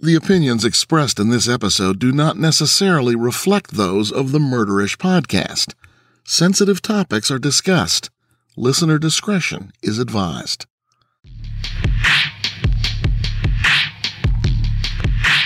The opinions expressed in this episode do not necessarily reflect those of the Murderish podcast. Sensitive topics are discussed. Listener discretion is advised.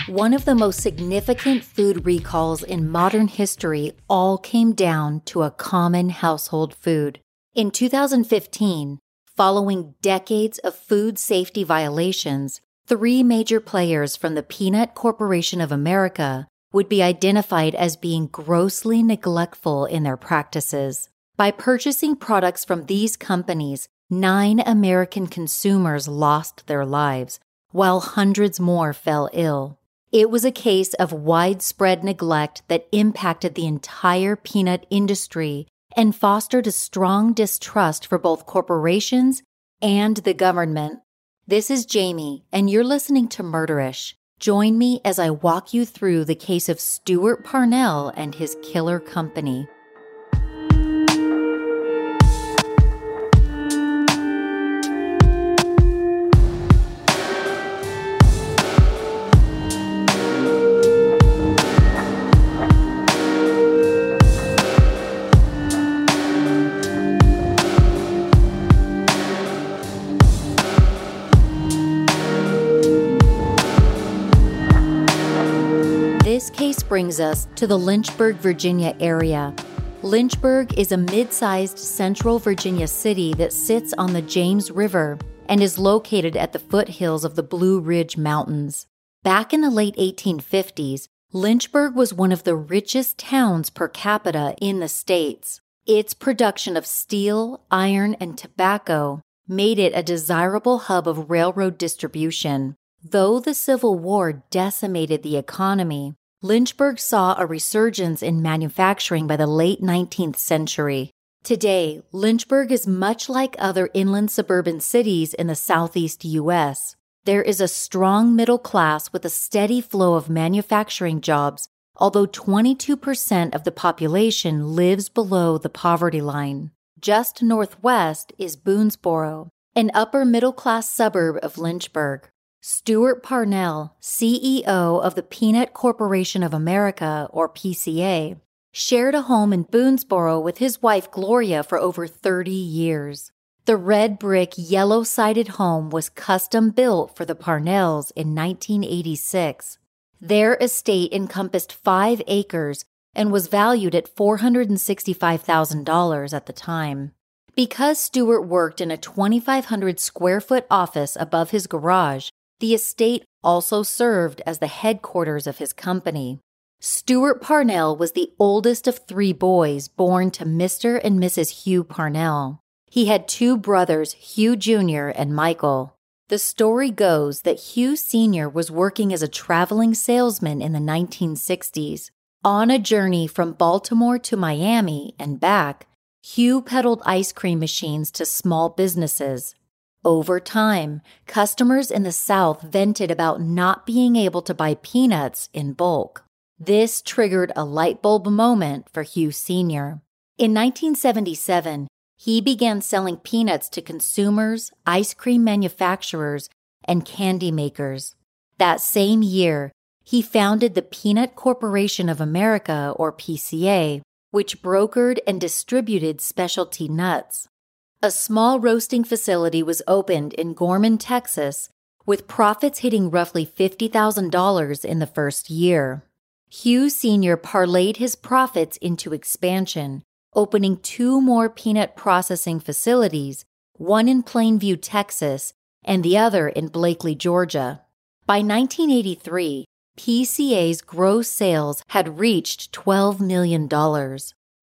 One of the most significant food recalls in modern history all came down to a common household food. In 2015, following decades of food safety violations, three major players from the Peanut Corporation of America would be identified as being grossly neglectful in their practices. By purchasing products from these companies, nine American consumers lost their lives, while hundreds more fell ill. It was a case of widespread neglect that impacted the entire peanut industry and fostered a strong distrust for both corporations and the government. This is Jami, and you're listening to Murderish. Join me as I walk you through the case of Stewart Parnell and his killer company. Brings us to the Lynchburg, Virginia area. Lynchburg is a mid sized central Virginia city that sits on the James River and is located at the foothills of the Blue Ridge Mountains. Back in the late 1850s, Lynchburg was one of the richest towns per capita in the states. Its production of steel, iron, and tobacco made it a desirable hub of railroad distribution. Though the Civil War decimated the economy, Lynchburg saw a resurgence in manufacturing by the late 19th century. Today, Lynchburg is much like other inland suburban cities in the southeast U.S. There is a strong middle class with a steady flow of manufacturing jobs, although 22% of the population lives below the poverty line. Just northwest is Boonsboro, an upper middle class suburb of Lynchburg. Stewart Parnell, CEO of the Peanut Corporation of America, or PCA, shared a home in Boonsboro with his wife Gloria for over 30 years. The red brick, yellow sided home was custom built for the Parnells in 1986. Their estate encompassed five acres and was valued at $465,000 at the time. Because Stewart worked in a 2,500 square foot office above his garage, the estate also served as the headquarters of his company. Stewart Parnell was the oldest of three boys born to Mr. and Mrs. Hugh Parnell. He had two brothers, Hugh Jr. and Michael. The story goes that Hugh Sr. was working as a traveling salesman in the 1960s. On a journey from Baltimore to Miami and back, Hugh peddled ice cream machines to small businesses. Over time, customers in the South vented about not being able to buy peanuts in bulk. This triggered a light bulb moment for Hugh Sr. In 1977, he began selling peanuts to consumers, ice cream manufacturers, and candy makers. That same year, he founded the Peanut Corporation of America, or PCA, which brokered and distributed specialty nuts. A small roasting facility was opened in Gorman, Texas, with profits hitting roughly $50,000 in the first year. Hugh Sr. parlayed his profits into expansion, opening two more peanut processing facilities, one in Plainview, Texas, and the other in Blakely, Georgia. By 1983, PCA's gross sales had reached $12 million.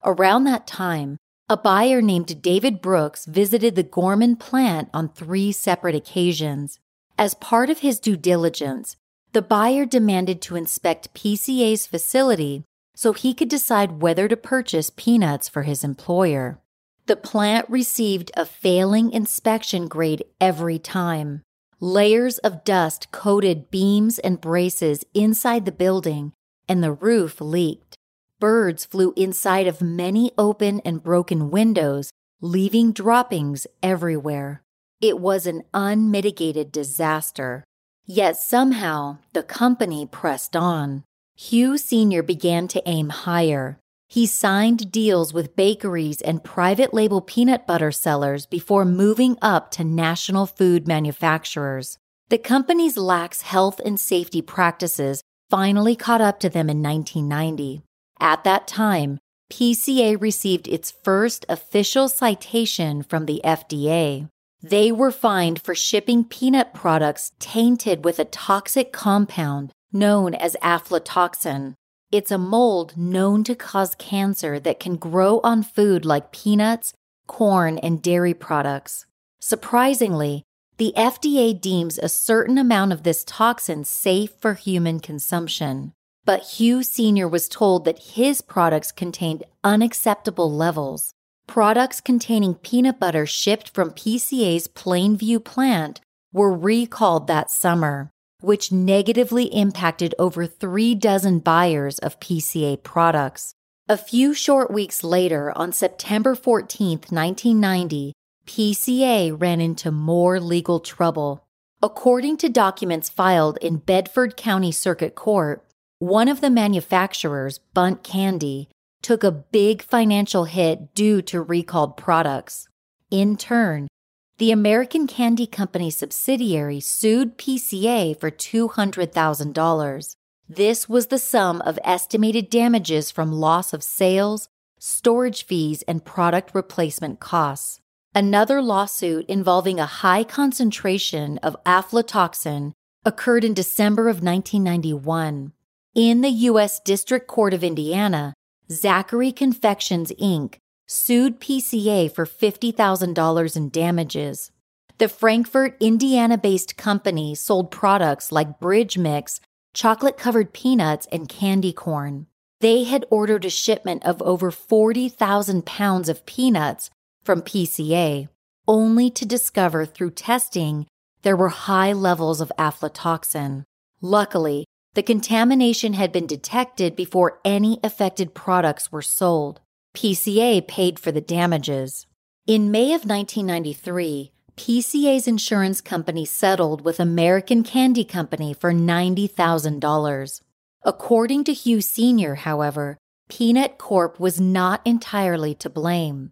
Around that time, a buyer named David Brooks visited the Gorman plant on three separate occasions. As part of his due diligence, the buyer demanded to inspect PCA's facility so he could decide whether to purchase peanuts for his employer. The plant received a failing inspection grade every time. Layers of dust coated beams and braces inside the building, and the roof leaked. Birds flew inside of many open and broken windows, leaving droppings everywhere. It was an unmitigated disaster. Yet somehow the company pressed on. Hugh Sr. began to aim higher. He signed deals with bakeries and private label peanut butter sellers before moving up to national food manufacturers. The company's lax health and safety practices finally caught up to them in 1990. At that time, PCA received its first official citation from the FDA. They were fined for shipping peanut products tainted with a toxic compound known as aflatoxin. It's a mold known to cause cancer that can grow on food like peanuts, corn, and dairy products. Surprisingly, the FDA deems a certain amount of this toxin safe for human consumption. But Hugh Sr. was told that his products contained unacceptable levels. Products containing peanut butter shipped from PCA's Plainview plant were recalled that summer, which negatively impacted over three dozen buyers of PCA products. A few short weeks later, on September 14, 1990, PCA ran into more legal trouble. According to documents filed in Bedford County Circuit Court, one of the manufacturers, Bunt Candy, took a big financial hit due to recalled products. In turn, the American Candy Company subsidiary sued PCA for $200,000. This was the sum of estimated damages from loss of sales, storage fees, and product replacement costs. Another lawsuit involving a high concentration of aflatoxin occurred in December of 1991. In the U.S. District Court of Indiana, Zachary Confections Inc. sued PCA for $50,000 in damages. The Frankfort, Indiana based company sold products like Bridge Mix, chocolate covered peanuts, and candy corn. They had ordered a shipment of over 40,000 pounds of peanuts from PCA, only to discover through testing there were high levels of aflatoxin. Luckily, the contamination had been detected before any affected products were sold. PCA paid for the damages. In May of 1993, PCA's insurance company settled with American Candy Company for $90,000. According to Hugh Sr., however, Peanut Corp was not entirely to blame.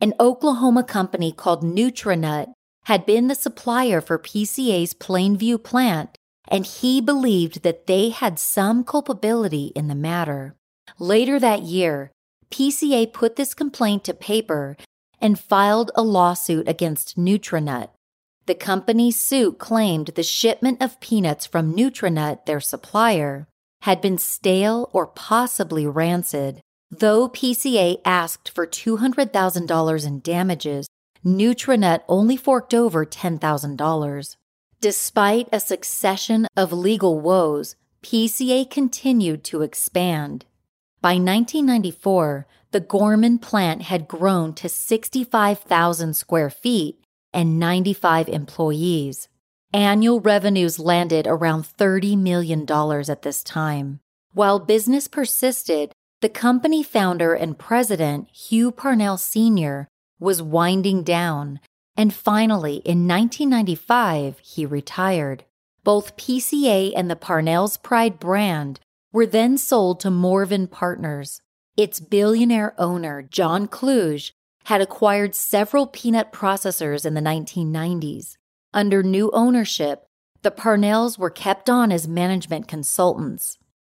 An Oklahoma company called Nutranut had been the supplier for PCA's Plainview plant and he believed that they had some culpability in the matter. Later that year, PCA put this complaint to paper and filed a lawsuit against Nutranut. The company's suit claimed the shipment of peanuts from Nutranut, their supplier, had been stale or possibly rancid. Though PCA asked for $200,000 in damages, Nutranut only forked over $10,000. Despite a succession of legal woes, PCA continued to expand. By 1994, the Gorman plant had grown to 65,000 square feet and 95 employees. Annual revenues landed around $30 million at this time. While business persisted, the company founder and president, Hugh Parnell Sr., was winding down and finally, in 1995, he retired. Both PCA and the Parnell's Pride brand were then sold to Morven Partners. Its billionaire owner, John Kluge, had acquired several peanut processors in the 1990s. Under new ownership, the Parnells were kept on as management consultants.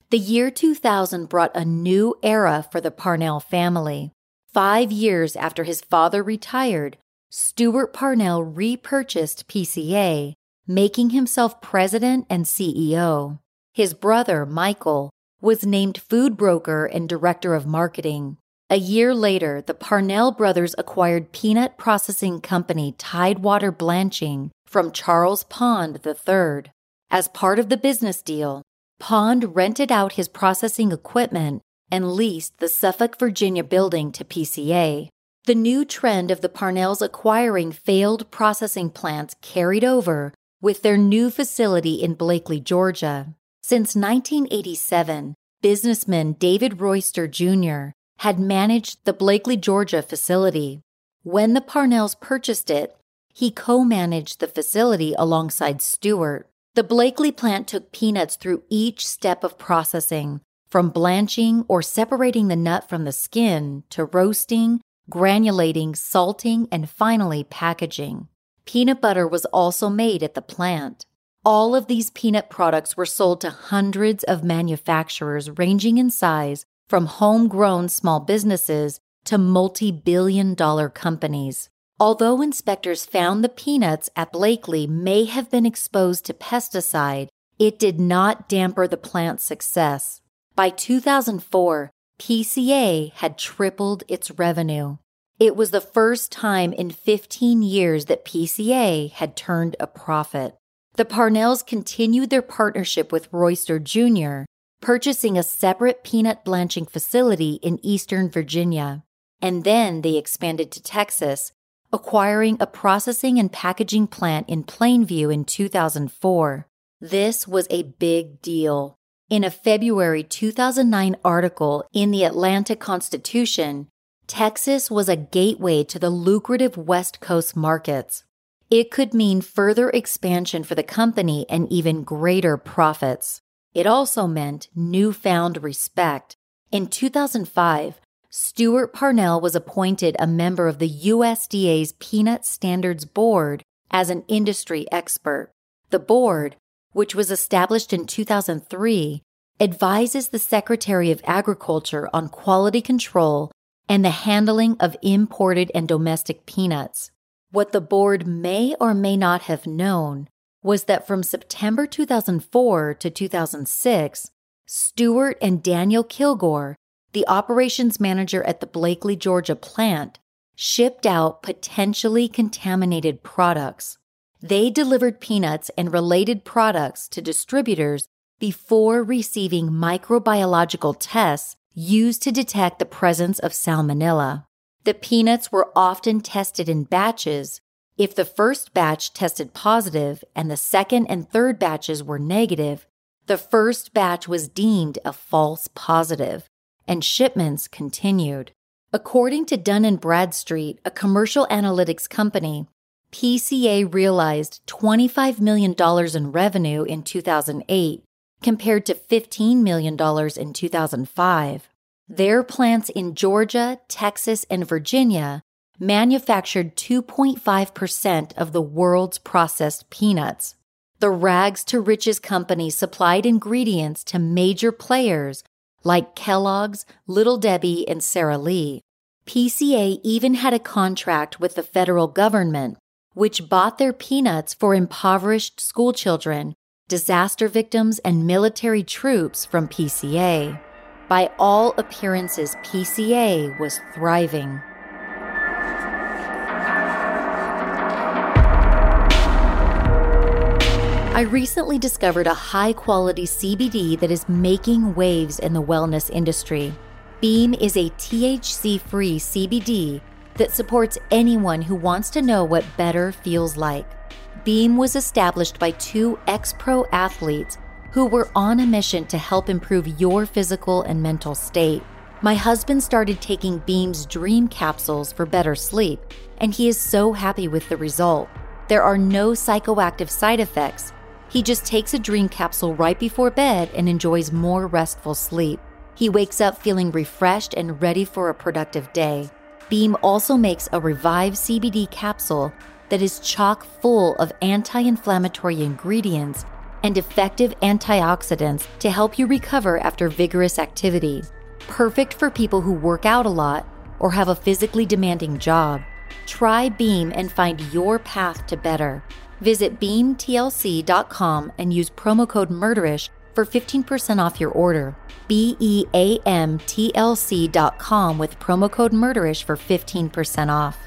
The year 2000 brought a new era for the Parnell family. Five years after his father retired, Stewart Parnell repurchased PCA, making himself president and CEO. His brother, Michael, was named food broker and director of marketing. A year later, the Parnell brothers acquired peanut processing company Tidewater Blanching from Charles Pond III. As part of the business deal, Pond rented out his processing equipment and leased the Suffolk, Virginia building to PCA. The new trend of the Parnells acquiring failed processing plants carried over with their new facility in Blakely, Georgia. Since 1987, businessman David Royster Jr. had managed the Blakely, Georgia facility. When the Parnells purchased it, he co managed the facility alongside Stewart. The Blakely plant took peanuts through each step of processing, from blanching or separating the nut from the skin to roasting, granulating, salting, and finally packaging. Peanut butter was also made at the plant. All of these peanut products were sold to hundreds of manufacturers ranging in size from homegrown small businesses to multi billion dollar companies. Although inspectors found the peanuts at Blakely may have been exposed to pesticide, it did not damper the plant's success. By 2004, PCA had tripled its revenue. It was the first time in 15 years that PCA had turned a profit. The Parnells continued their partnership with Royster Jr., purchasing a separate peanut blanching facility in eastern Virginia. And then they expanded to Texas, acquiring a processing and packaging plant in Plainview in 2004. This was a big deal. In a February 2009 article in the Atlanta Constitution, Texas was a gateway to the lucrative West Coast markets. It could mean further expansion for the company and even greater profits. It also meant newfound respect. In 2005, Stewart Parnell was appointed a member of the USDA's Peanut Standards Board as an industry expert. The board, which was established in 2003, advises the Secretary of Agriculture on quality control and the handling of imported and domestic peanuts. What the board may or may not have known was that from September 2004 to 2006, Stewart and Daniel Kilgore the operations manager at the Blakely, Georgia plant shipped out potentially contaminated products. They delivered peanuts and related products to distributors before receiving microbiological tests used to detect the presence of salmonella. The peanuts were often tested in batches. If the first batch tested positive and the second and third batches were negative, the first batch was deemed a false positive and shipments continued. According to Dun & Bradstreet, a commercial analytics company, PCA realized $25 million in revenue in 2008 compared to $15 million in 2005. Their plants in Georgia, Texas, and Virginia manufactured 2.5% of the world's processed peanuts. The Rags to Riches company supplied ingredients to major players like Kellogg's, Little Debbie, and Sara Lee. PCA even had a contract with the federal government, which bought their peanuts for impoverished schoolchildren, disaster victims, and military troops from PCA. By all appearances, PCA was thriving. I recently discovered a high quality CBD that is making waves in the wellness industry. Beam is a THC free CBD that supports anyone who wants to know what better feels like. Beam was established by two ex pro athletes who were on a mission to help improve your physical and mental state. My husband started taking Beam's dream capsules for better sleep, and he is so happy with the result. There are no psychoactive side effects he just takes a dream capsule right before bed and enjoys more restful sleep. He wakes up feeling refreshed and ready for a productive day. Beam also makes a Revive CBD capsule that is chock full of anti inflammatory ingredients and effective antioxidants to help you recover after vigorous activity. Perfect for people who work out a lot or have a physically demanding job. Try Beam and find your path to better. Visit beamtlc.com and use promo code MURDERISH for 15% off your order. B E A M T L C.com with promo code MURDERISH for 15% off.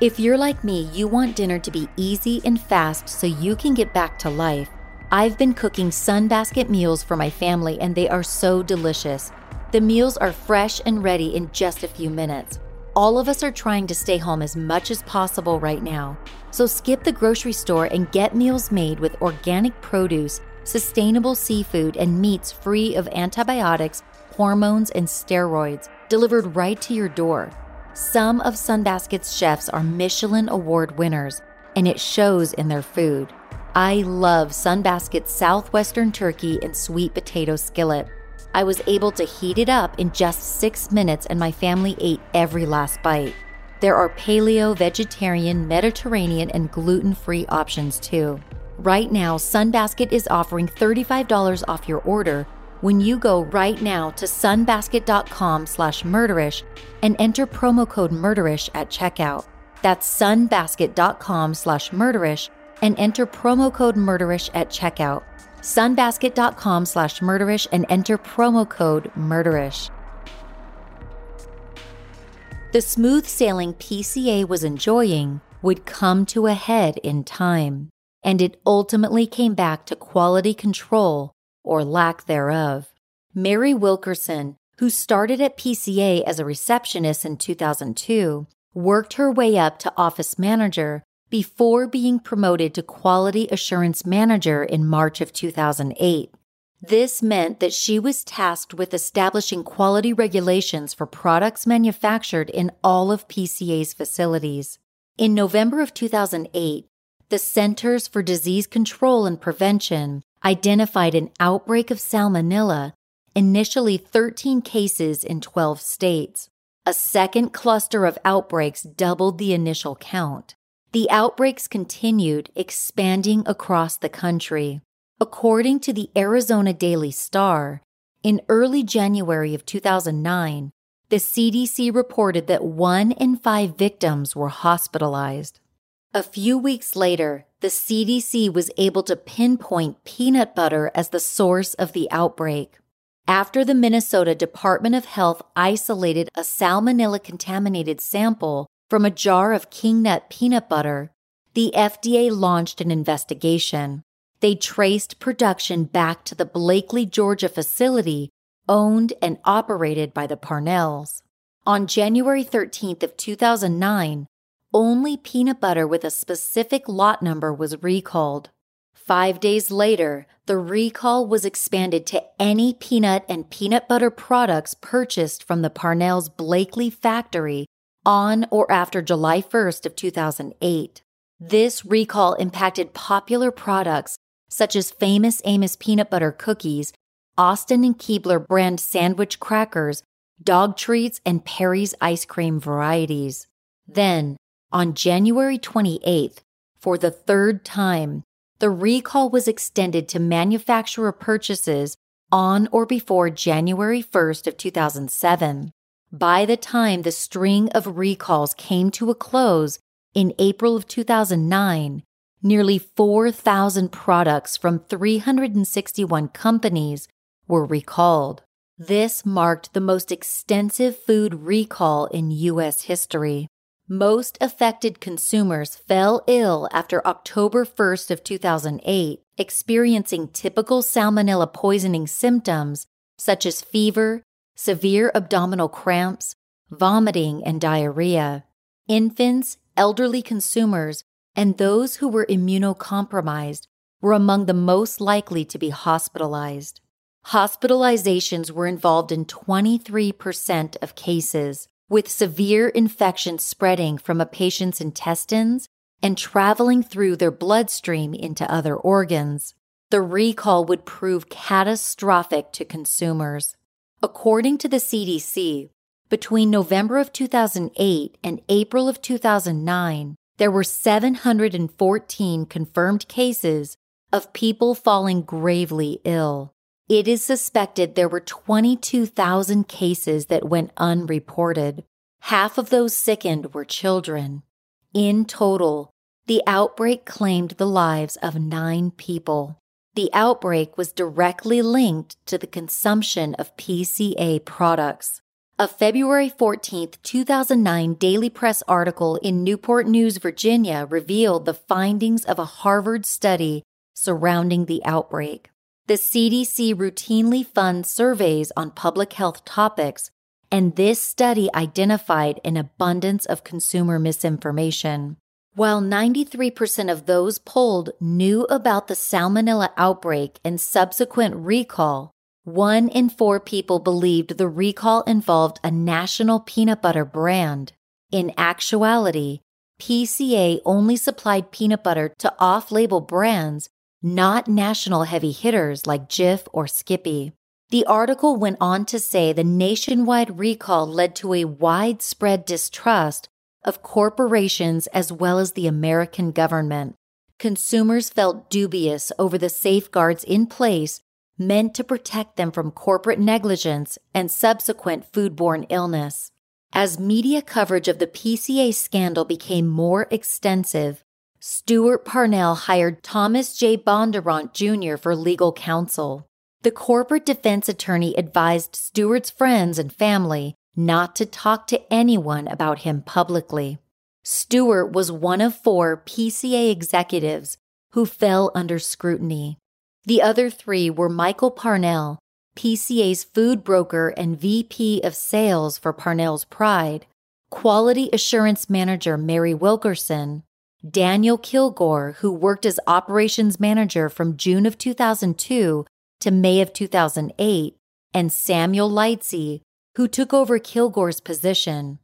If you're like me, you want dinner to be easy and fast so you can get back to life. I've been cooking Sunbasket meals for my family and they are so delicious. The meals are fresh and ready in just a few minutes. All of us are trying to stay home as much as possible right now. So skip the grocery store and get meals made with organic produce, sustainable seafood, and meats free of antibiotics, hormones, and steroids delivered right to your door. Some of Sunbasket's chefs are Michelin Award winners, and it shows in their food. I love Sunbasket's Southwestern turkey and sweet potato skillet. I was able to heat it up in just six minutes, and my family ate every last bite. There are paleo, vegetarian, Mediterranean, and gluten free options too. Right now, Sunbasket is offering $35 off your order when you go right now to sunbasket.com slash murderish and enter promo code murderish at checkout. That's sunbasket.com slash murderish and enter promo code murderish at checkout sunbasket.com slash murderish and enter promo code murderish. The smooth sailing PCA was enjoying would come to a head in time, and it ultimately came back to quality control or lack thereof. Mary Wilkerson, who started at PCA as a receptionist in 2002, worked her way up to office manager before being promoted to Quality Assurance Manager in March of 2008. This meant that she was tasked with establishing quality regulations for products manufactured in all of PCA's facilities. In November of 2008, the Centers for Disease Control and Prevention identified an outbreak of salmonella, initially 13 cases in 12 states. A second cluster of outbreaks doubled the initial count. The outbreaks continued, expanding across the country. According to the Arizona Daily Star, in early January of 2009, the CDC reported that one in five victims were hospitalized. A few weeks later, the CDC was able to pinpoint peanut butter as the source of the outbreak. After the Minnesota Department of Health isolated a salmonella contaminated sample from a jar of king nut peanut butter, the FDA launched an investigation. They traced production back to the Blakely, Georgia facility owned and operated by the Parnells. On January 13th of 2009, only peanut butter with a specific lot number was recalled. 5 days later, the recall was expanded to any peanut and peanut butter products purchased from the Parnell's Blakely factory on or after July 1st of 2008. This recall impacted popular products such as famous Amos peanut butter cookies, Austin and Keebler brand sandwich crackers, dog treats, and Perry's ice cream varieties. Then, on January 28th, for the third time, the recall was extended to manufacturer purchases on or before January 1st of 2007. By the time the string of recalls came to a close in April of 2009, nearly 4,000 products from 361 companies were recalled. This marked the most extensive food recall in U.S. history. Most affected consumers fell ill after October 1st of 2008, experiencing typical salmonella poisoning symptoms such as fever, severe abdominal cramps, vomiting, and diarrhea. Infants, elderly consumers, and those who were immunocompromised were among the most likely to be hospitalized. Hospitalizations were involved in 23% of cases, with severe infection spreading from a patient's intestines and traveling through their bloodstream into other organs. The recall would prove catastrophic to consumers. According to the CDC, between November of 2008 and April of 2009, there were 714 confirmed cases of people falling gravely ill. It is suspected there were 22,000 cases that went unreported. Half of those sickened were children. In total, the outbreak claimed the lives of nine people. The outbreak was directly linked to the consumption of PCA products. A February 14, 2009 Daily Press article in Newport News, Virginia revealed the findings of a Harvard study surrounding the outbreak. The CDC routinely funds surveys on public health topics, and this study identified an abundance of consumer misinformation. While 93% of those polled knew about the salmonella outbreak and subsequent recall, one in four people believed the recall involved a national peanut butter brand. In actuality, PCA only supplied peanut butter to off label brands, not national heavy hitters like Jif or Skippy. The article went on to say the nationwide recall led to a widespread distrust of corporations as well as the American government. Consumers felt dubious over the safeguards in place meant to protect them from corporate negligence and subsequent foodborne illness. As media coverage of the PCA scandal became more extensive, Stewart Parnell hired Thomas J. Bondurant Jr. for legal counsel. The corporate defense attorney advised Stewart's friends and family not to talk to anyone about him publicly. Stewart was one of four PCA executives who fell under scrutiny. The other three were Michael Parnell, PCA's food broker and VP of sales for Parnell's Pride, quality assurance manager Mary Wilkerson, Daniel Kilgore, who worked as operations manager from June of 2002 to May of 2008, and Samuel Lightsey, who took over Kilgore's position.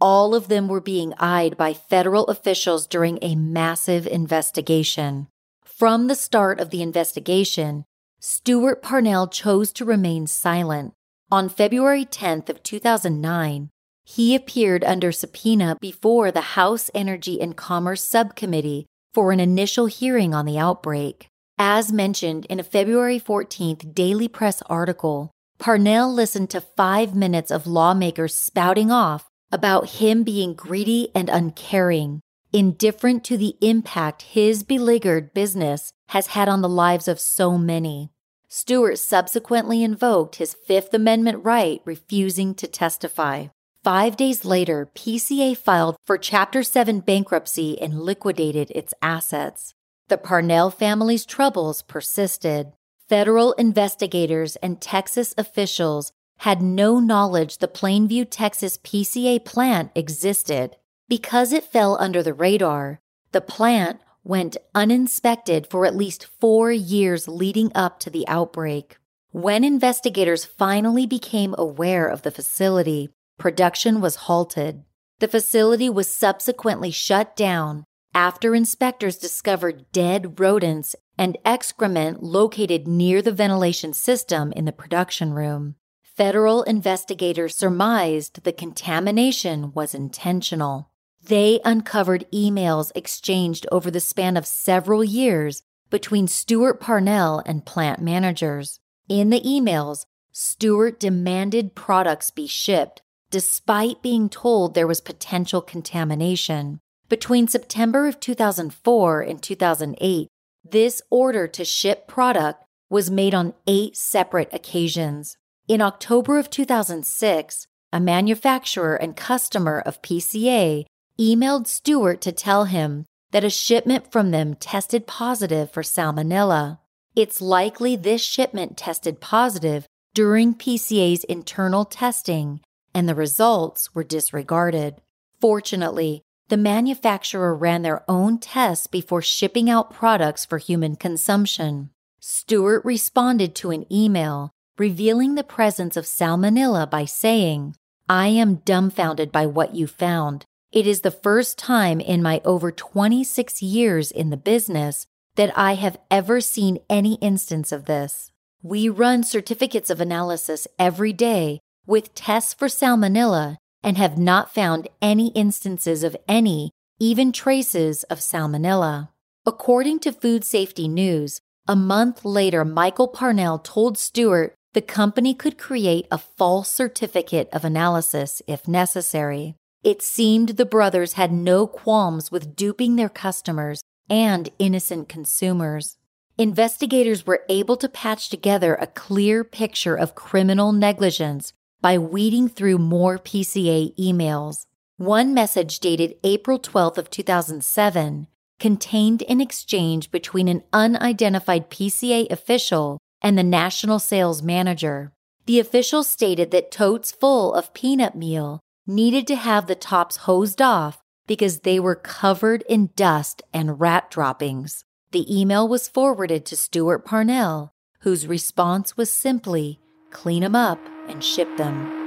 All of them were being eyed by federal officials during a massive investigation. From the start of the investigation, Stewart Parnell chose to remain silent. On February 10th of 2009, he appeared under subpoena before the House Energy and Commerce Subcommittee for an initial hearing on the outbreak. As mentioned in a February 14th Daily Press article, Parnell listened to five minutes of lawmakers spouting off about him being greedy and uncaring, indifferent to the impact his beleaguered business has had on the lives of so many. Stewart subsequently invoked his Fifth Amendment right, refusing to testify. Five days later, PCA filed for Chapter 7 bankruptcy and liquidated its assets. The Parnell family's troubles persisted. Federal investigators and Texas officials had no knowledge the Plainview, Texas PCA plant existed. Because it fell under the radar, the plant went uninspected for at least four years leading up to the outbreak. When investigators finally became aware of the facility, production was halted. The facility was subsequently shut down after inspectors discovered dead rodents and excrement located near the ventilation system in the production room. Federal investigators surmised the contamination was intentional. They uncovered emails exchanged over the span of several years between Stewart Parnell and plant managers. In the emails, Stewart demanded products be shipped despite being told there was potential contamination. Between September of 2004 and 2008, this order to ship product was made on eight separate occasions. In October of 2006, a manufacturer and customer of PCA emailed Stewart to tell him that a shipment from them tested positive for salmonella. It's likely this shipment tested positive during PCA's internal testing, and the results were disregarded. Fortunately, the manufacturer ran their own tests before shipping out products for human consumption. Stewart responded to an email revealing the presence of salmonella by saying, I am dumbfounded by what you found. It is the first time in my over 26 years in the business that I have ever seen any instance of this. We run certificates of analysis every day with tests for salmonella and have not found any instances of any, even traces of salmonella. According to Food Safety News, a month later, Michael Parnell told Stewart the company could create a false certificate of analysis if necessary. It seemed the brothers had no qualms with duping their customers and innocent consumers. Investigators were able to patch together a clear picture of criminal negligence by weeding through more PCA emails. One message dated April 12th of 2007 contained an exchange between an unidentified PCA official and the national sales manager. The official stated that totes full of peanut meal needed to have the tops hosed off because they were covered in dust and rat droppings. The email was forwarded to Stewart Parnell, whose response was simply clean them up and ship them.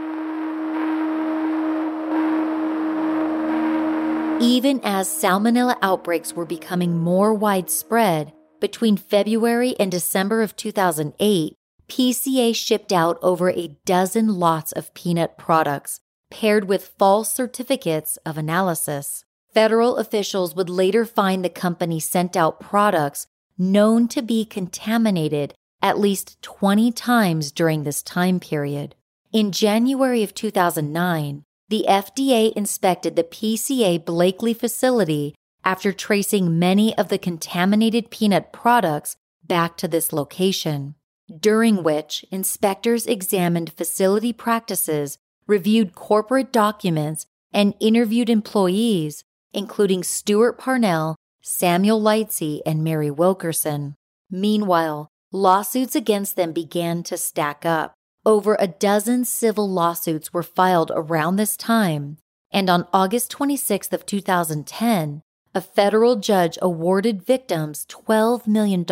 Even as salmonella outbreaks were becoming more widespread, between February and December of 2008, PCA shipped out over a dozen lots of peanut products, paired with false certificates of analysis. Federal officials would later find the company sent out products known to be contaminated at least 20 times during this time period. In January of 2009, the FDA inspected the PCA Blakely facility after tracing many of the contaminated peanut products back to this location, during which inspectors examined facility practices, reviewed corporate documents, and interviewed employees, including Stewart Parnell, Samuel Lightsey, and Mary Wilkerson. Meanwhile, lawsuits against them began to stack up. Over a dozen civil lawsuits were filed around this time, and on August 26th of 2010, a federal judge awarded victims $12 million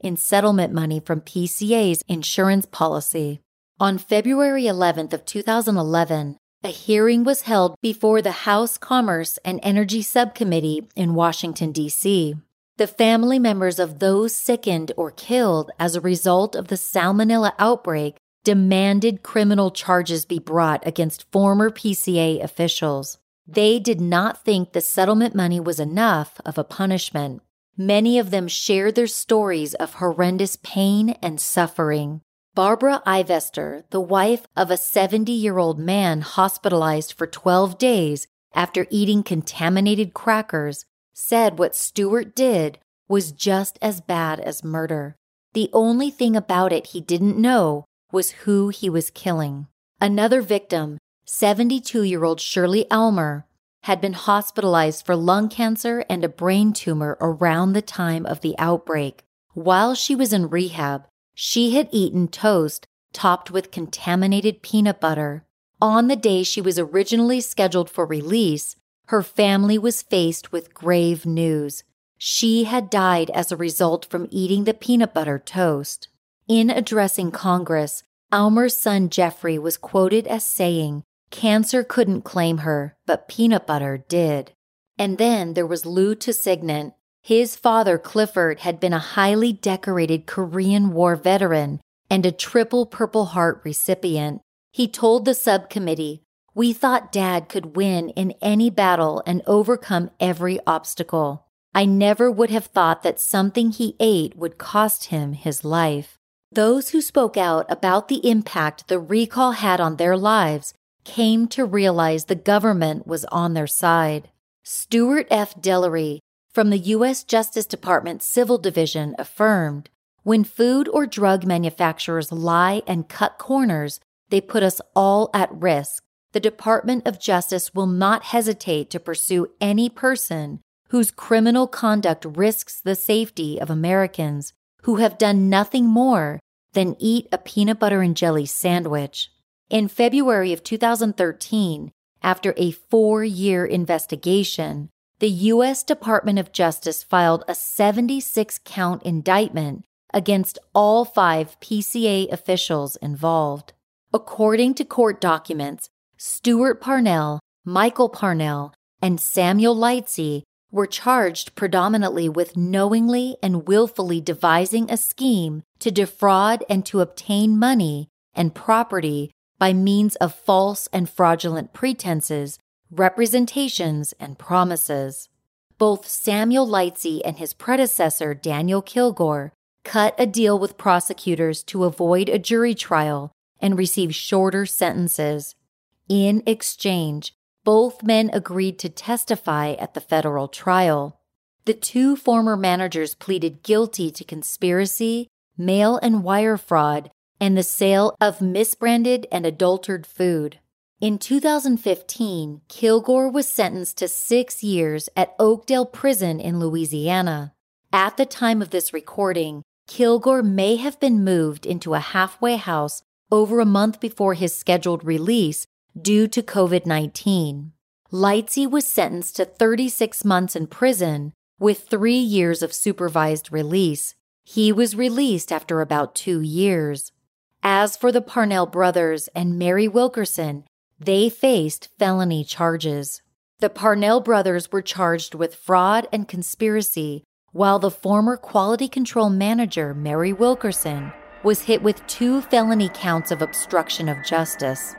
in settlement money from PCA's insurance policy. On February 11th of 2011, a hearing was held before the House Commerce and Energy Subcommittee in Washington, D.C. The family members of those sickened or killed as a result of the salmonella outbreak demanded criminal charges be brought against former PCA officials. They did not think the settlement money was enough of a punishment. Many of them shared their stories of horrendous pain and suffering. Barbara Ivester, the wife of a 70 year old man hospitalized for 12 days after eating contaminated crackers, said what Stewart did was just as bad as murder. The only thing about it he didn't know was who he was killing. Another victim, 72 year old Shirley Almer, had been hospitalized for lung cancer and a brain tumor around the time of the outbreak. While she was in rehab, she had eaten toast topped with contaminated peanut butter. On the day she was originally scheduled for release, her family was faced with grave news. She had died as a result from eating the peanut butter toast. In addressing Congress, Almer's son Jeffrey was quoted as saying, Cancer couldn't claim her, but peanut butter did. And then there was Lou Tousignant. His father, Clifford, had been a highly decorated Korean War veteran and a triple Purple Heart recipient. He told the subcommittee, We thought Dad could win in any battle and overcome every obstacle. I never would have thought that something he ate would cost him his life. Those who spoke out about the impact the recall had on their lives came to realize the government was on their side. Stuart F. Delery from the U.S. Justice Department Civil Division affirmed when food or drug manufacturers lie and cut corners, they put us all at risk. The Department of Justice will not hesitate to pursue any person whose criminal conduct risks the safety of Americans who have done nothing more than eat a peanut butter and jelly sandwich. In February of 2013, after a four year investigation, the U.S. Department of Justice filed a 76 count indictment against all five PCA officials involved. According to court documents, Stewart Parnell, Michael Parnell, and Samuel Lightsey were charged predominantly with knowingly and willfully devising a scheme to defraud and to obtain money and property by means of false and fraudulent pretenses, representations, and promises. Both Samuel Lightsey and his predecessor, Daniel Kilgore, cut a deal with prosecutors to avoid a jury trial and receive shorter sentences. In exchange, both men agreed to testify at the federal trial. The two former managers pleaded guilty to conspiracy, mail and wire fraud, and the sale of misbranded and adulterated food. In 2015, Kilgore was sentenced to six years at Oakdale Prison in Louisiana. At the time of this recording, Kilgore may have been moved into a halfway house over a month before his scheduled release due to COVID 19. Lightsey was sentenced to 36 months in prison with three years of supervised release. He was released after about two years. As for the Parnell brothers and Mary Wilkerson, they faced felony charges. The Parnell brothers were charged with fraud and conspiracy, while the former quality control manager, Mary Wilkerson, was hit with two felony counts of obstruction of justice.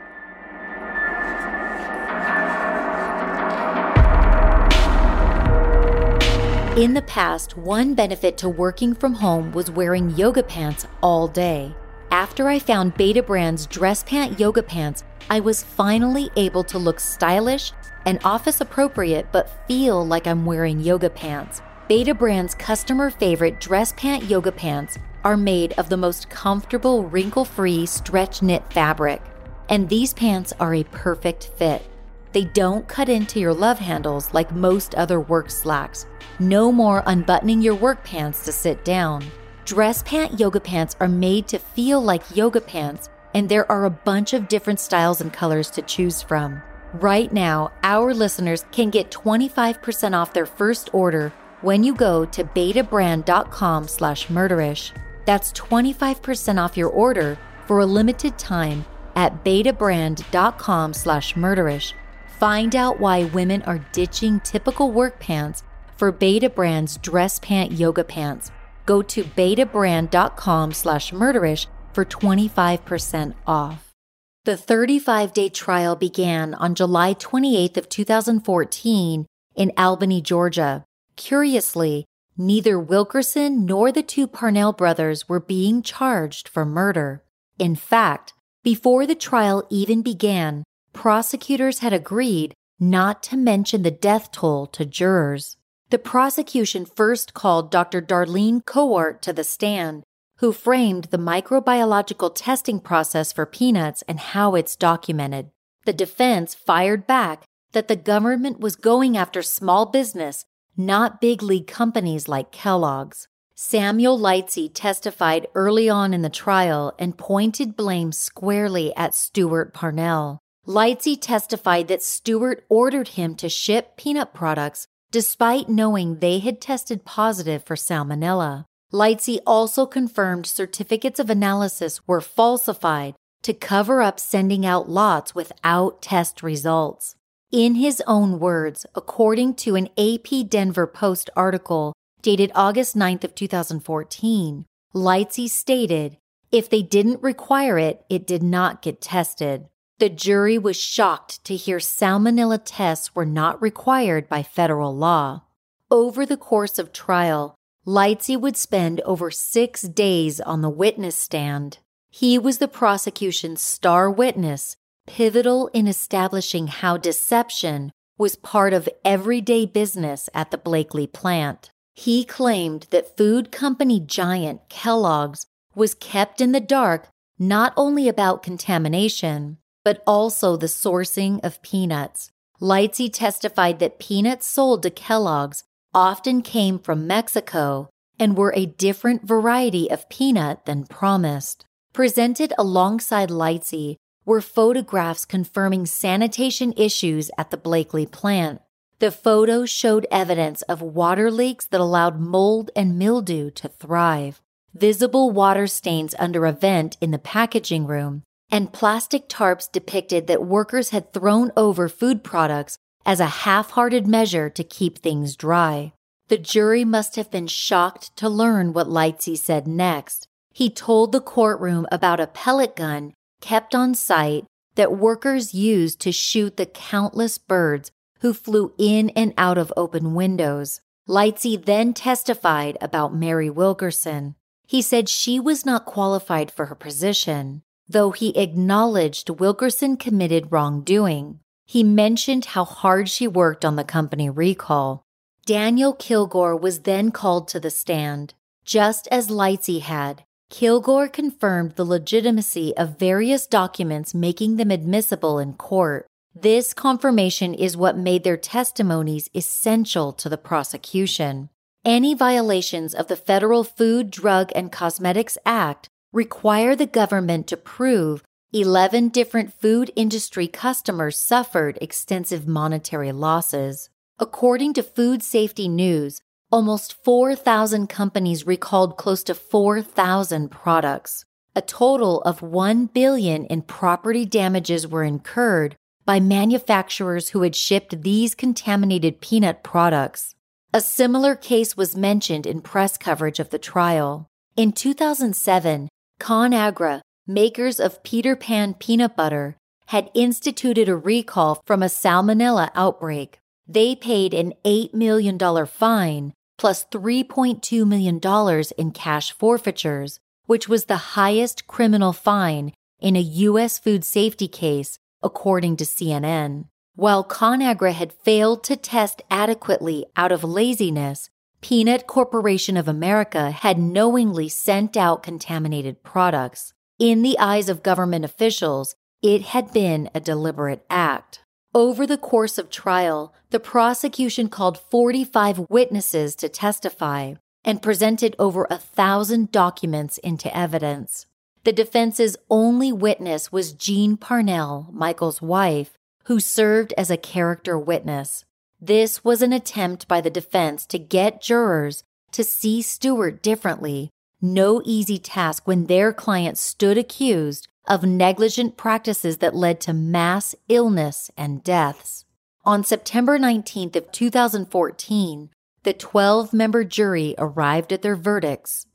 In the past, one benefit to working from home was wearing yoga pants all day. After I found Betabrand's dress pant yoga pants, I was finally able to look stylish and office appropriate but feel like I'm wearing yoga pants. Betabrand's customer favorite dress pant yoga pants are made of the most comfortable wrinkle free stretch knit fabric, and these pants are a perfect fit. They don't cut into your love handles like most other work slacks. No more unbuttoning your work pants to sit down. Dress pant yoga pants are made to feel like yoga pants, and there are a bunch of different styles and colors to choose from. Right now, our listeners can get 25% off their first order when you go to betabrand.com slash murderish. That's 25% off your order for a limited time at betabrand.com slash murderish. Find out why women are ditching typical work pants for Betabrand's dress pant yoga pants. Go to betabrand.com slash murderish for 25% off. The 35-day trial began on July 28th of 2014 in Albany, Georgia. Curiously, neither Wilkerson nor the two Parnell brothers were being charged for murder. In fact, before the trial even began, prosecutors had agreed not to mention the death toll to jurors. The prosecution first called Dr. Darlene Cowart to the stand, who framed the microbiological testing process for peanuts and how it's documented. The defense fired back that the government was going after small business, not big league companies like Kellogg's. Samuel Lightsey testified early on in the trial and pointed blame squarely at Stewart Parnell. Lightsey testified that Stewart ordered him to ship peanut products despite knowing they had tested positive for salmonella. Lightsey also confirmed certificates of analysis were falsified to cover up sending out lots without test results. In his own words, according to an AP Denver Post article dated August 9th of 2014, Lightsey stated, if they didn't require it, it did not get tested. The jury was shocked to hear salmonella tests were not required by federal law. Over the course of trial, Lightsey would spend over six days on the witness stand. He was the prosecution's star witness, pivotal in establishing how deception was part of everyday business at the Blakely plant. He claimed that food company giant Kellogg's was kept in the dark not only about contamination, but also the sourcing of peanuts. Lightsey testified that peanuts sold to Kellogg's often came from Mexico and were a different variety of peanut than promised. Presented alongside Lightsey were photographs confirming sanitation issues at the Blakely plant. The photos showed evidence of water leaks that allowed mold and mildew to thrive, visible water stains under a vent in the packaging room, and plastic tarps depicted that workers had thrown over food products as a half hearted measure to keep things dry. The jury must have been shocked to learn what Lightsey said next. He told the courtroom about a pellet gun kept on site that workers used to shoot the countless birds who flew in and out of open windows. Lightsey then testified about Mary Wilkerson. He said she was not qualified for her position. Though he acknowledged Wilkerson committed wrongdoing, he mentioned how hard she worked on the company recall. Daniel Kilgore was then called to the stand. Just as Lightsey had, Kilgore confirmed the legitimacy of various documents making them admissible in court. This confirmation is what made their testimonies essential to the prosecution. Any violations of the Federal Food, Drug, and Cosmetics Act require the government to prove 11 different food industry customers suffered extensive monetary losses. According to Food Safety News, almost 4,000 companies recalled close to 4,000 products. A total of 1 billion in property damages were incurred by manufacturers who had shipped these contaminated peanut products. A similar case was mentioned in press coverage of the trial. In 2007, ConAgra, makers of Peter Pan peanut butter, had instituted a recall from a salmonella outbreak. They paid an $8 million fine plus $3.2 million in cash forfeitures, which was the highest criminal fine in a U.S. food safety case, according to CNN. While ConAgra had failed to test adequately out of laziness, Peanut Corporation of America had knowingly sent out contaminated products. In the eyes of government officials, it had been a deliberate act. Over the course of trial, the prosecution called 45 witnesses to testify and presented over a thousand documents into evidence. The defense's only witness was Jean Parnell, Michael's wife, who served as a character witness. This was an attempt by the defense to get jurors to see Stewart differently, no easy task when their client stood accused of negligent practices that led to mass illness and deaths. On September 19th of 2014, the 12-member jury arrived at their verdicts.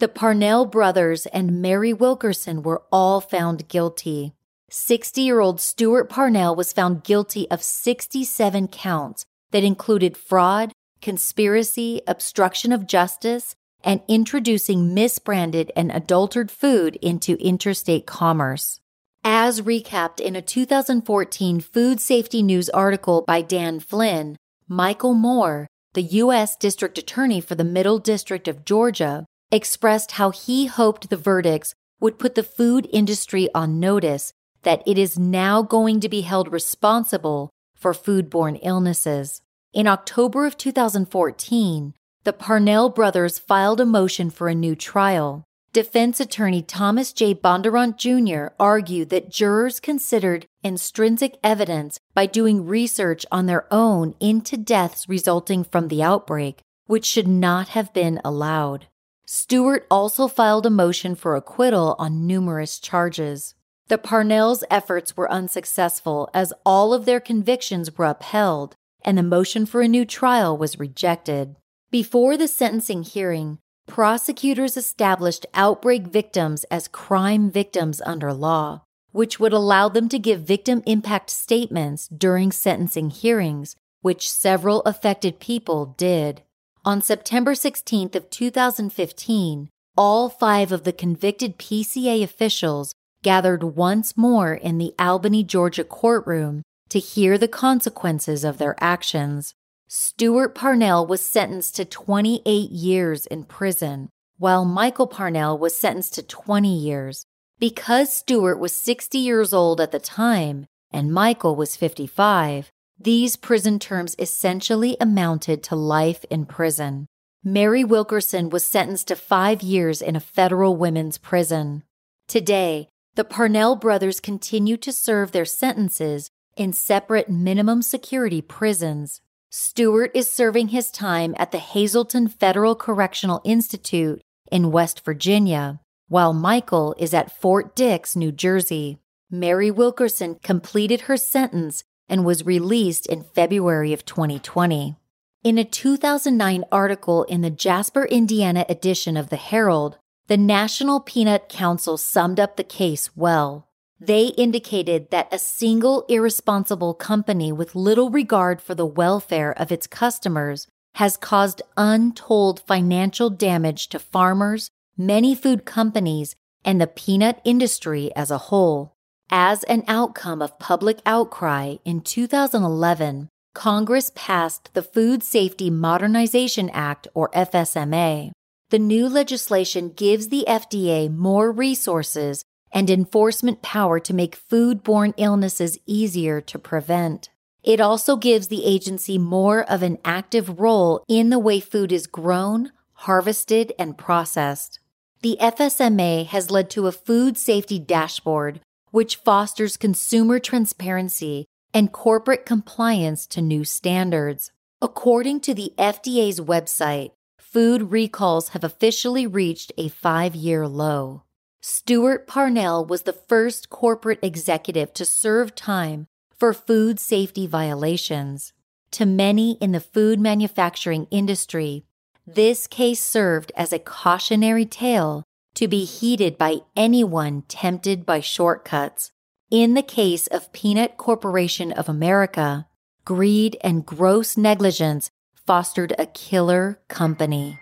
The Parnell brothers and Mary Wilkerson were all found guilty. 60-year-old Stewart Parnell was found guilty of 67 counts that included fraud, conspiracy, obstruction of justice, and introducing misbranded and adulterated food into interstate commerce. As recapped in a 2014 Food Safety News article by Dan Flynn, Michael Moore, the U.S. District Attorney for the Middle District of Georgia, expressed how he hoped the verdicts would put the food industry on notice that it is now going to be held responsible for foodborne illnesses. In October of 2014, the Parnell brothers filed a motion for a new trial. Defense attorney Thomas J. Bondurant Jr. argued that jurors considered extrinsic evidence by doing research on their own into deaths resulting from the outbreak, which should not have been allowed. Stewart also filed a motion for acquittal on numerous charges. The Parnells' efforts were unsuccessful as all of their convictions were upheld, and the motion for a new trial was rejected. Before the sentencing hearing, prosecutors established outbreak victims as crime victims under law, which would allow them to give victim impact statements during sentencing hearings, which several affected people did. On September 16th of 2015, all 5 of the convicted PCA officials gathered once more in the Albany, Georgia courtroom to hear the consequences of their actions. Stewart Parnell was sentenced to 28 years in prison, while Michael Parnell was sentenced to 20 years. Because Stewart was 60 years old at the time and Michael was 55, these prison terms essentially amounted to life in prison. Mary Wilkerson was sentenced to five years in a federal women's prison. Today, the Parnell brothers continue to serve their sentences in separate minimum security prisons. Stewart is serving his time at the Hazelton Federal Correctional Institute in West Virginia, while Michael is at Fort Dix, New Jersey. Mary Wilkerson completed her sentence and was released in February of 2020. In a 2009 article in the Jasper, Indiana edition of the Herald, the National Peanut Council summed up the case well. They indicated that a single irresponsible company with little regard for the welfare of its customers has caused untold financial damage to farmers, many food companies, and the peanut industry as a whole. As an outcome of public outcry in 2011, Congress passed the Food Safety Modernization Act, or FSMA. The new legislation gives the FDA more resources and enforcement power to make foodborne illnesses easier to prevent. It also gives the agency more of an active role in the way food is grown, harvested, and processed. The FSMA has led to a food safety dashboard, which fosters consumer transparency and corporate compliance to new standards. According to the FDA's website, food recalls have officially reached a five year low. Stewart Parnell was the first corporate executive to serve time for food safety violations. To many in the food manufacturing industry, this case served as a cautionary tale to be heeded by anyone tempted by shortcuts. In the case of Peanut Corporation of America, greed and gross negligence fostered a killer company.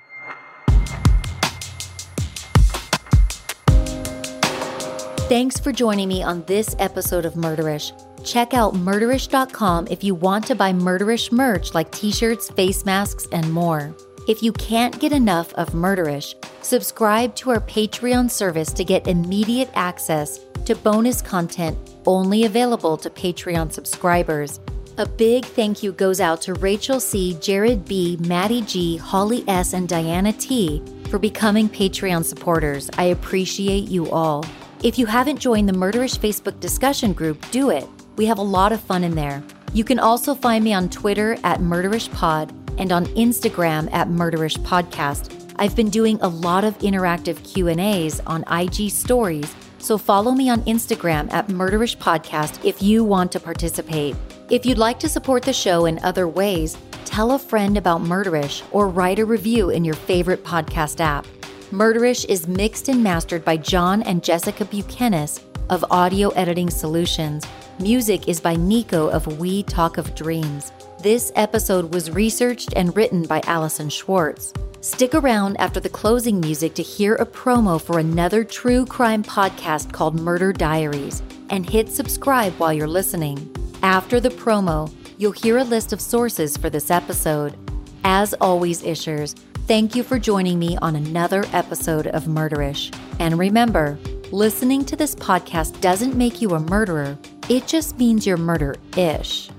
Thanks for joining me on this episode of Murderish. Check out murderish.com if you want to buy Murderish merch like t shirts, face masks, and more. If you can't get enough of Murderish, subscribe to our Patreon service to get immediate access to bonus content only available to Patreon subscribers. A big thank you goes out to Rachel C., Jared B., Maddie G., Holly S., and Diana T. for becoming Patreon supporters. I appreciate you all. If you haven't joined the Murderish Facebook discussion group, do it. We have a lot of fun in there. You can also find me on Twitter at MurderishPod and on Instagram at Murderish Podcast. I've been doing a lot of interactive Q&As on IG stories, so follow me on Instagram at Murderish Podcast if you want to participate. If you'd like to support the show in other ways, tell a friend about Murderish or write a review in your favorite podcast app. Murderish is mixed and mastered by John and Jessica Buchanan of Audio Editing Solutions. Music is by Nico of We Talk of Dreams. This episode was researched and written by Allison Schwartz. Stick around after the closing music to hear a promo for another true crime podcast called Murder Diaries, and hit subscribe while you're listening. After the promo, you'll hear a list of sources for this episode. As always, Ishers, thank you for joining me on another episode of Murderish. And remember, listening to this podcast doesn't make you a murderer, it just means you're murder ish.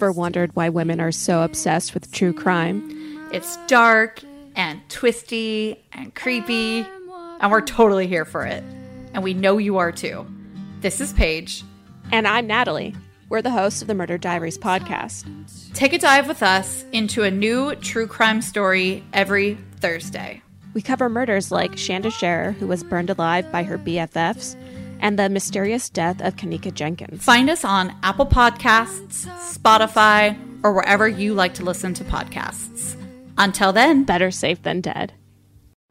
Ever wondered why women are so obsessed with true crime? It's dark and twisty and creepy, and we're totally here for it. And we know you are too. This is Paige. And I'm Natalie. We're the hosts of the Murder Diaries podcast. Take a dive with us into a new true crime story every Thursday. We cover murders like Shanda Sharer, who was burned alive by her BFFs, and the mysterious death of Kenneka Jenkins. Find us on Apple Podcasts, Spotify, or wherever you like to listen to podcasts. Until then, Better safe than dead.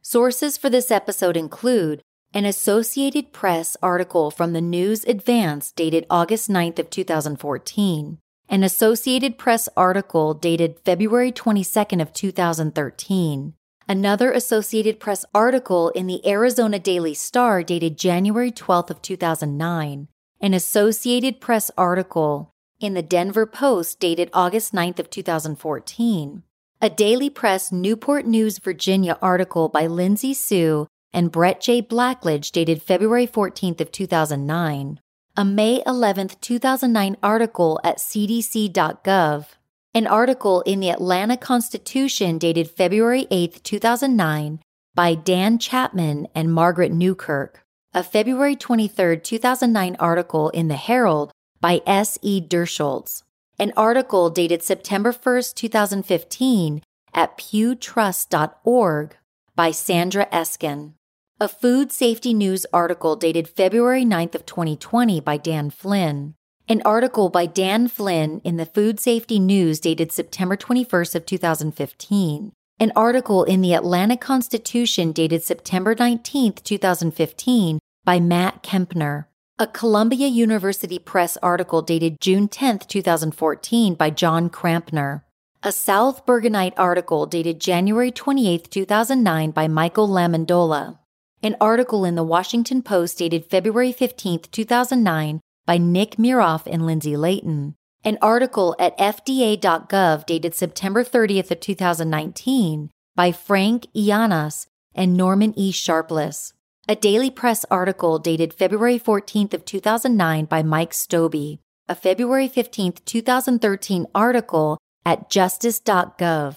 Sources for this episode include an Associated Press article from the News Advance dated August 9th of 2014, an Associated Press article dated February 22nd of 2013, another Associated Press article in the Arizona Daily Star dated January 12th of 2009, an Associated Press article in the Denver Post dated August 9th of 2014, a Daily Press Newport News, Virginia article by Lindsay Sue and Brett J. Blackledge dated February 14th of 2009, a May 11th, 2009 article at cdc.gov, an article in the Atlanta Constitution dated February 8, 2009 by Dan Chapman and Margaret Newkirk, a February 23, 2009 article in the Herald by S. E. Derschultz, an article dated September 1, 2015 at pewtrust.org by Sandra Eskin, a food safety news article dated February 9th of 2020 by Dan Flynn, an article by Dan Flynn in the Food Safety News dated September 21st of 2015, an article in the Atlanta Constitution dated September 19th, 2015 by Matt Kempner, a Columbia University Press article dated June 10th, 2014 by John Crampner, a South Bergenite article dated January 28th, 2009 by Michael Lamondola, an article in the Washington Post dated February 15th, 2009 by Nick Miroff and Lyndsey Layton, an article at FDA.gov dated September 30th of 2019 by Frank Yiannas and Norman E. Sharpless, a Daily Press article dated February 14th of 2009 by Mike Stobbe, a February 15th, 2013 article at justice.gov.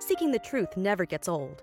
Seeking the truth never gets old.